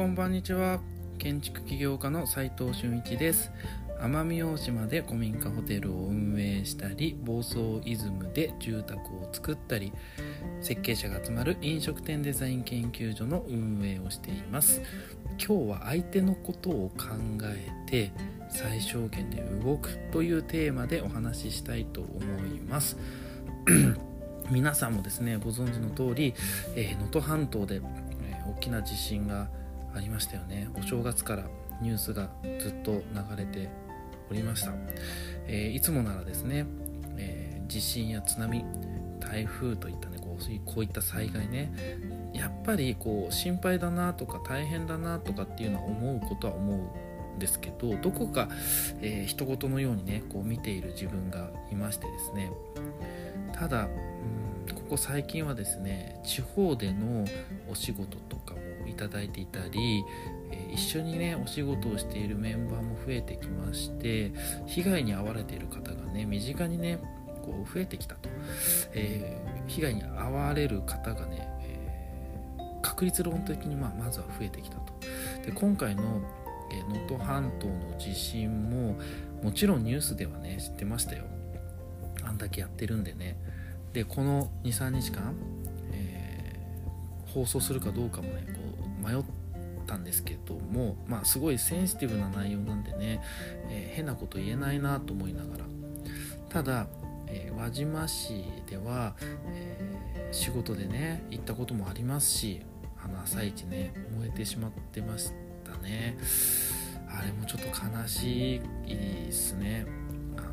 こんばんにちは。建築起業家の斉藤俊一です。奄美大島で古民家ホテルを運営したり房総イズムで住宅を作ったり設計者が集まる飲食店デザイン研究所の運営をしています。今日は相手のことを考えて最小限で動くというテーマでお話ししたいと思います。皆さんもですねご存知の通り能登、えー、半島で、え、大きな地震がありましたよね。お正月からニュースがずっと流れておりました、えー、いつもならですね、えー、地震や津波台風といったねこうこういった災害ねやっぱりこう心配だなとか大変だなとかっていうのは思うことは思うんですけどどこか、えー、人事のようにねこう見ている自分がいましてですね。ただうんここ最近はですね地方でのお仕事とかもいただいていたり、え一緒にねお仕事をしているメンバーも増えてきまして被害に遭われている方がね身近にねこう増えてきたと、えー、被害に遭われる方がね、えー、確率論的にまあまずは増えてきたと。で今回の能登、えー、半島の地震ももちろんニュースではね知ってましたよ。あんだけやってるんでね。でこの23日間、えー、放送するかどうかもねこう迷ったんですけどもまあすごいセンシティブな内容なんでね、えー、変なこと言えないなと思いながら。ただ、えー、輪島市では、えー、仕事でね行ったこともありますしあの朝一ね燃えてしまってましたね。あれもちょっと悲しいですね。あの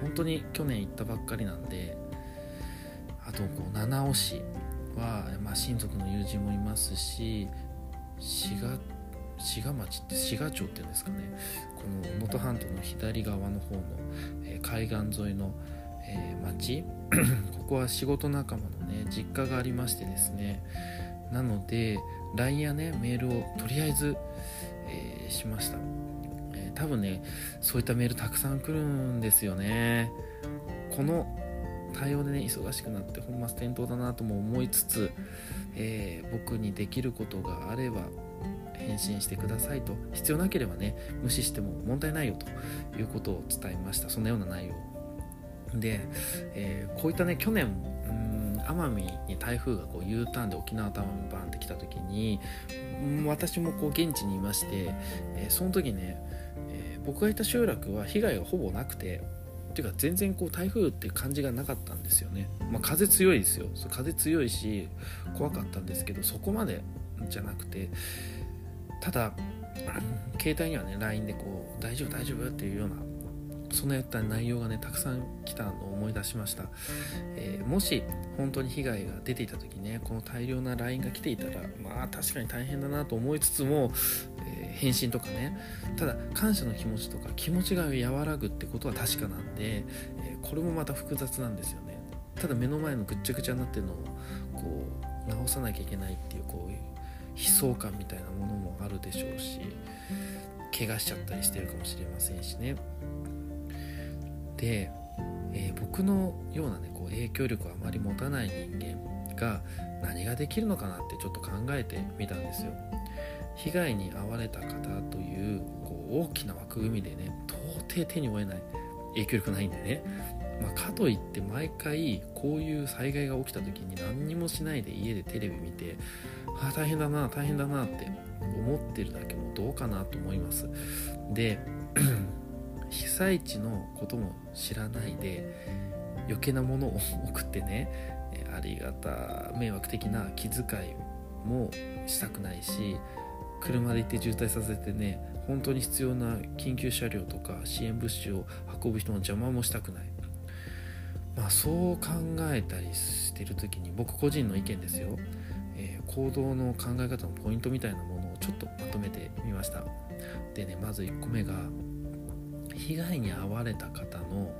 本当に去年行ったばっかりなんでとこう七尾市は、まあ、親族の友人もいますし滋賀滋賀町って滋賀町っていうんですかね。この能登半島の左側の方の、えー、海岸沿いの、えー、町。ここは仕事仲間のね実家がありましてですね。なので LINE やねメールをとりあえず、えー、しました、え多分ねそういったメールたくさん来るんですよね。この対応でね忙しくなって本末転倒だなとも思いつつ、えー、僕にできることがあれば返信してくださいと。必要なければね無視しても問題ないよということを伝えました。そんなような内容で、えー、こういったね去年奄美に台風がこう U ターンで沖縄タワーバンって来た時に私もこう現地にいまして、えー、その時ね、えー、僕がいた集落は被害がほぼなくてていうか全然こう台風って感じがなかったんですよね、まあ、風強いですよ。風強いし怖かったんですけどそこまでじゃなくてただ携帯にはね LINE でこう大丈夫大丈夫っていうようなそのよった内容がねたくさん来たのを思い出しました、えー、もし本当に被害が出ていた時ねこの大量な LINE が来ていたらまあ確かに大変だなと思いつつも、えー、返信とかね。ただ感謝の気持ちとか気持ちが和らぐってことは確かなんで、え、これもまた複雑なんですよね。ただ目の前のぐっちゃぐちゃになってるのをこう直さなきゃいけないっていうこういう悲壮感みたいなものもあるでしょうし怪我しちゃったりしてるかもしれませんしね。で、えー、僕のようなねこう影響力をあまり持たない人間が何ができるのかなってちょっと考えてみたんですよ。被害に遭われた方というこう大きな枠組みでね到底手に負えない影響力ないんでね、まあ、かといって毎回こういう災害が起きた時に何にもしないで家でテレビ見てあ大変だな大変だなって思ってるだけもどうかなと思います。で 被災地のことも知らないで余計なものを送ってねありがた迷惑的な気遣いもしたくないし車で行って渋滞させてね本当に必要な緊急車両とか支援物資を運ぶ人の邪魔もしたくない。まあそう考えたりしてる時に僕個人の意見ですよ、えー、行動の考え方のポイントみたいなものをちょっとまとめてみました。でねまず1個目が被害に遭われた方の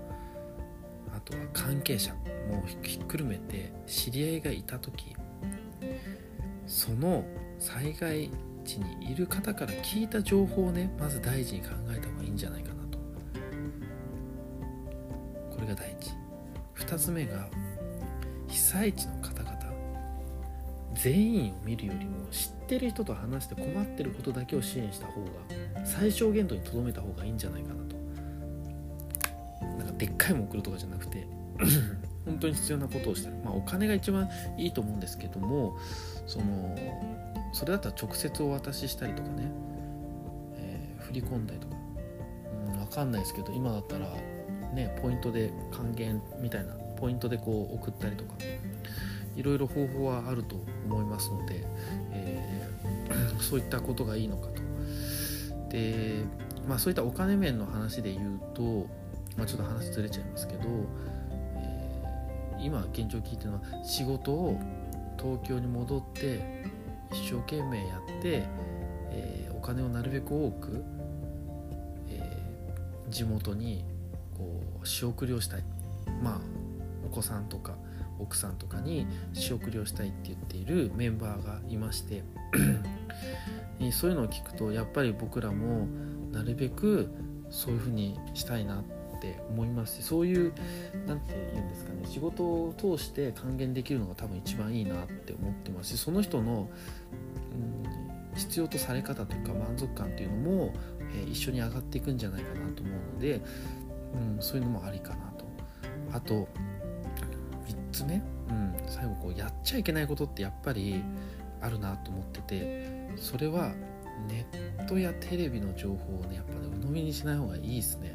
あとは関係者もひっくるめて知り合いがいた時その災害地にいる方から聞いた情報をねまず大事に考えた方がいいんじゃないかなと。これが第一。2つ目が被災地の方々全員を見るよりも知ってる人と話して困ってることだけを支援した方が最小限度にとどめた方がいいんじゃないかなと。なんかでっかいもん送るとかじゃなくて 本当に必要なことをしたい、まあ、お金が一番いいと思うんですけどもそのそれだったら直接お渡ししたりとかね、えー、振り込んだりとか、うん、分かんないですけど今だったらねポイントで還元みたいなポイントでこう送ったりとかいろいろ方法はあると思いますので、えー、そういったことがいいのかと。でまあそういったお金面の話で言うと、まあ、ちょっと話ずれちゃいますけどえ今現状聞いてるのは仕事を東京に戻って一生懸命やって、えー、お金をなるべく多く、えー、地元にこう仕送りをしたい。まあお子さんとか奥さんとかに仕送りをしたいって言っているメンバーがいまして そういうのを聞くとやっぱり僕らもなるべくそういうふうにしたいなってって思いますしそういう何て言うんですかね仕事を通して還元できるのが多分一番いいなって思ってますしその人の、うん、必要とされ方というか満足感っていうのも、えー、一緒に上がっていくんじゃないかなと思うので、うん、そういうのもありかなと。あと3つ目、うん、最後こうやっちゃいけないことってやっぱりあるなと思っててそれはネットやテレビの情報をねやっぱね鵜呑みにしない方がいいですね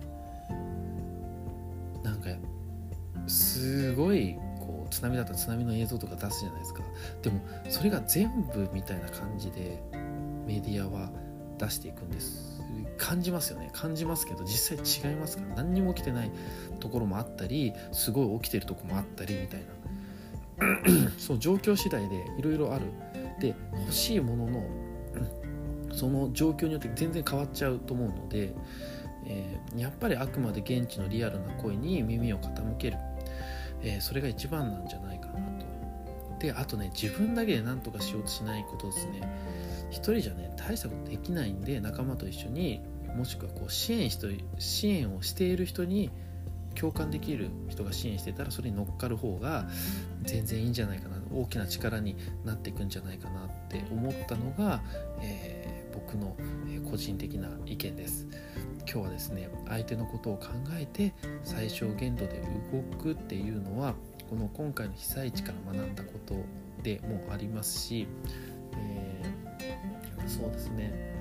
なんかすごいこう津波だったら津波の映像とか出すじゃないですか。でもそれが全部みたいな感じでメディアは出していくんです。感じますよね。感じますけど実際違いますから。何にも起きてないところもあったりすごい起きてるとこもあったりみたいな。そう状況次第でいろいろある。で欲しいもののその状況によって全然変わっちゃうと思うのでえー、やっぱりあくまで現地のリアルな声に耳を傾ける、えー、それが一番なんじゃないかなと。であとね自分だけで何とかしようとしないことですね。一人じゃね大したことできないんで仲間と一緒にもしくはこう支援し支援をしている人に共感できる人が支援してたらそれに乗っかる方が全然いいんじゃないかな大きな力になっていくんじゃないかなって思ったのが、えー、僕の個人的な意見です。今日はですね相手のことを考えて最小限度で動くっていうのはこの今回の被災地から学んだことでもありますし、えー、そうですね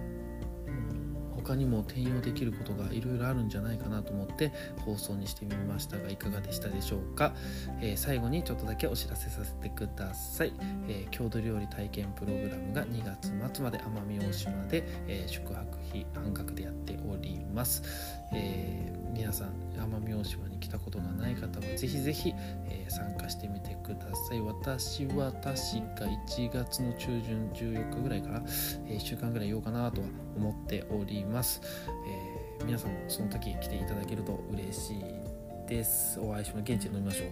他にも転用できることがいろいろあるんじゃないかなと思って放送にしてみましたがいかがでしたでしょうか、えー、最後にちょっとだけお知らせさせてください、えー、郷土料理体験プログラムが2月末まで奄美大島で、えー、宿泊費半額でやっております、え皆さん奄美大島に来たことがない方はぜひぜひ、え参加してみてください。私は確か1月の中旬14日ぐらいから、え1週間ぐらいいようかなとは思っております、えー、皆さんもその時来ていただけると嬉しいです。お会いしま現地で飲みましょう。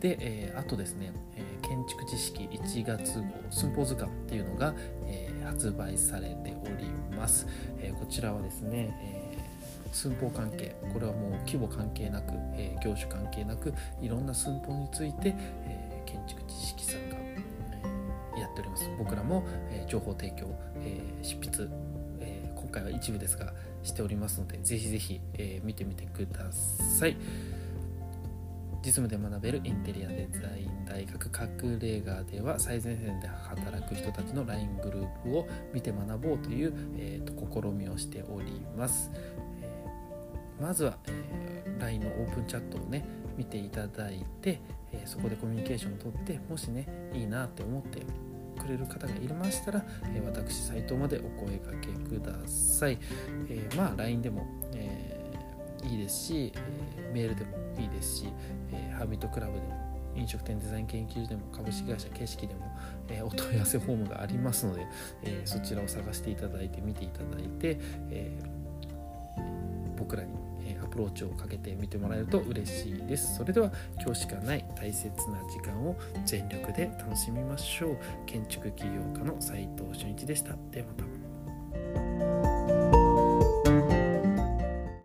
で、えー、あとですね、えー、建築知識1月号寸法図鑑っていうのが、えー、発売されております、えこちらはですね、え寸法関係これはもう規模関係なく、え業種関係なくいろんな寸法について、え建築知識さんが、えやっております。僕らも、え情報提供、え執筆回は一部ですがしておりますのでぜひぜひ、えー、見てみてください。実務で学べるインテリアデザイン大学隠れ家では最前線で働く人たちの LINE グループを見て学ぼうという、えーと、試みをしております、えー、まずは、えー、LINE のオープンチャットをね見ていただいて、えー、そこでコミュニケーションをとってもしねいいなって思ってくれる方がいましたら、え私斉藤までお声かけください、え、まあ LINE でも、え、いいですし、えメールでもいいですし、えハービットクラブでも飲食店デザイン研究所でも株式会社形式でも、えー、お問い合わせフォームがありますので、えー、そちらを探していただいて見ていただいて、えー、僕らにアプローチをかけてみてもらえると嬉しいです。それでは今日しかない大切な時間を全力で楽しみましょう。建築起業家の斉藤俊一でした。ではまた。